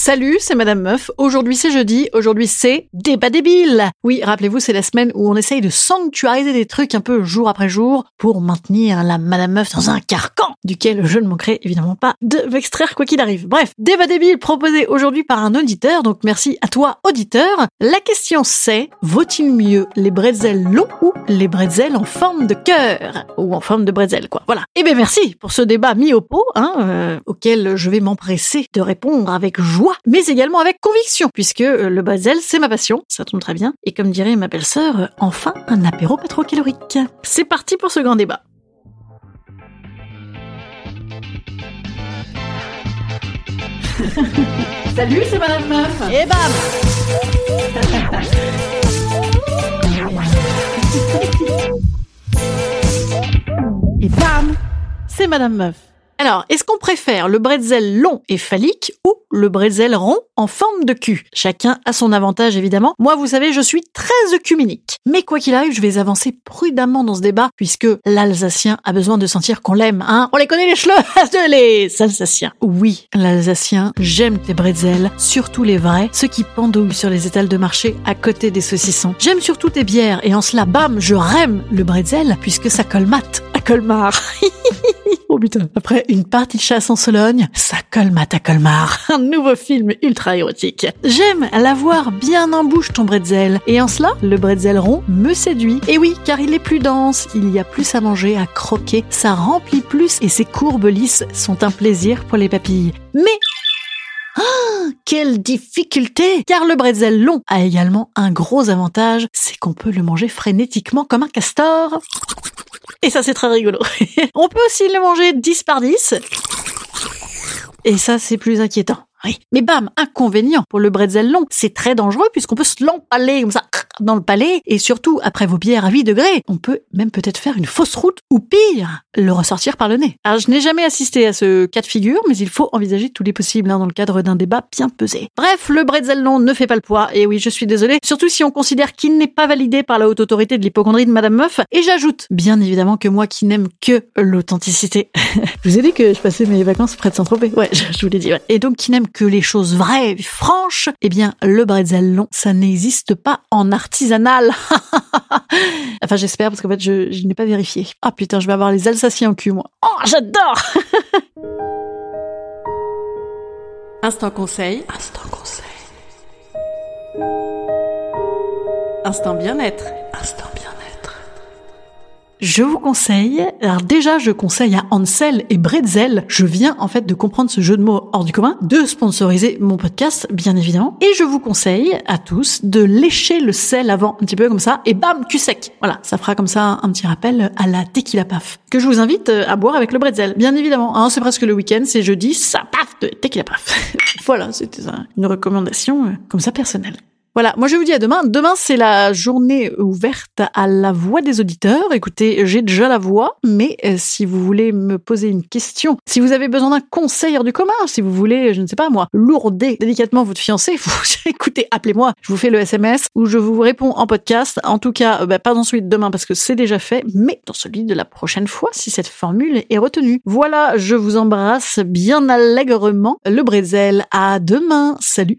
Salut, c'est Madame Meuf. Aujourd'hui c'est jeudi, aujourd'hui c'est débat débile. Oui, rappelez-vous, c'est la semaine où on essaye de sanctuariser des trucs un peu jour après jour pour maintenir la Madame Meuf dans un carcan duquel je ne manquerai évidemment pas de m'extraire quoi qu'il arrive. Bref, débat débile proposé aujourd'hui par un auditeur, donc merci à toi auditeur. La question c'est, vaut-il mieux les bretzels longs ou les bretzels en forme de cœur Ou en forme de bretzel quoi? Voilà. Eh bien merci pour ce débat mis au pot, hein, euh, auquel je vais m'empresser de répondre avec joie mais également avec conviction, puisque euh, le bretzel, c'est ma passion, ça tombe très bien. Et comme dirait ma belle-sœur, euh, enfin un apéro pas trop calorique. C'est parti pour ce grand débat. Salut, c'est Madame Meuf Et bam Et bam C'est Madame Meuf alors, est-ce qu'on préfère le bretzel long et phallique ou le bretzel rond en forme de cul? Chacun a son avantage évidemment. Moi, vous savez, je suis très œcuménique. Mais quoi qu'il arrive, je vais avancer prudemment dans ce débat puisque l'Alsacien a besoin de sentir qu'on l'aime. Hein On les connaît les de les Alsaciens. Oui, l'Alsacien, j'aime tes bretzels, surtout les vrais, ceux qui pendouillent sur les étals de marché à côté des saucissons. J'aime surtout tes bières et en cela, bam, je rême le bretzel puisque ça colmate Colmar. oh putain. Après une partie de chasse en Sologne, ça colmate à Colmar. Un nouveau film ultra érotique. J'aime l'avoir bien en bouche ton bretzel. Et en cela, le bretzel rond me séduit. Et oui, car il est plus dense, il y a plus à manger, à croquer, ça remplit plus et ses courbes lisses sont un plaisir pour les papilles. Mais ah, quelle difficulté Car le bretzel long a également un gros avantage, c'est qu'on peut le manger frénétiquement comme un castor. Et ça, c'est très rigolo. On peut aussi le manger 10 par 10. Et ça, c'est plus inquiétant. Oui. Mais bam, inconvénient pour le bretzel long, c'est très dangereux puisqu'on peut se l'empaler comme ça dans le palais et surtout après vos bières à 8 degrés, on peut même peut-être faire une fausse route ou pire, le ressortir par le nez. Alors je n'ai jamais assisté à ce cas de figure, mais il faut envisager tous les possibles hein, dans le cadre d'un débat bien pesé. Bref, le bretzel long ne fait pas le poids et oui, je suis désolée, surtout si on considère qu'il n'est pas validé par la haute autorité de l'hypochondrie de Madame Meuf. Et j'ajoute, bien évidemment que moi qui n'aime que l'authenticité. je vous ai dit que je passais mes vacances près de Saint-Tropez. Ouais, je vous l'ai dit. Et donc qui n'aime que les choses vraies, franches, eh bien le bretzel long, ça n'existe pas en artisanal. enfin j'espère parce qu'en fait je, je n'ai pas vérifié. Ah putain, je vais avoir les Alsaciens en cul moi. Oh, j'adore Instant conseil. Instant conseil. Instant bien-être. Instant bien-être. Je vous conseille, alors déjà je conseille à Ansel et Bretzel, je viens en fait de comprendre ce jeu de mots hors du commun, de sponsoriser mon podcast bien évidemment, et je vous conseille à tous de lécher le sel avant un petit peu comme ça, et bam, cul sec. Voilà, ça fera comme ça un petit rappel à la tequila paf, que je vous invite à boire avec le Bretzel, bien évidemment. Hein, c'est presque le week-end, c'est jeudi, ça paf de tequila paf. voilà, c'était une recommandation euh, comme ça personnelle. Voilà, moi je vous dis à demain. Demain c'est la journée ouverte à la voix des auditeurs. Écoutez, j'ai déjà la voix, mais euh, si vous voulez me poser une question, si vous avez besoin d'un conseil hors du commun, si vous voulez, je ne sais pas moi, lourder délicatement votre fiancé, écoutez, appelez-moi, je vous fais le SMS ou je vous réponds en podcast. En tout cas, bah, pas de demain parce que c'est déjà fait, mais dans celui de la prochaine fois si cette formule est retenue. Voilà, je vous embrasse bien allègrement. Le Brésil, à demain. Salut.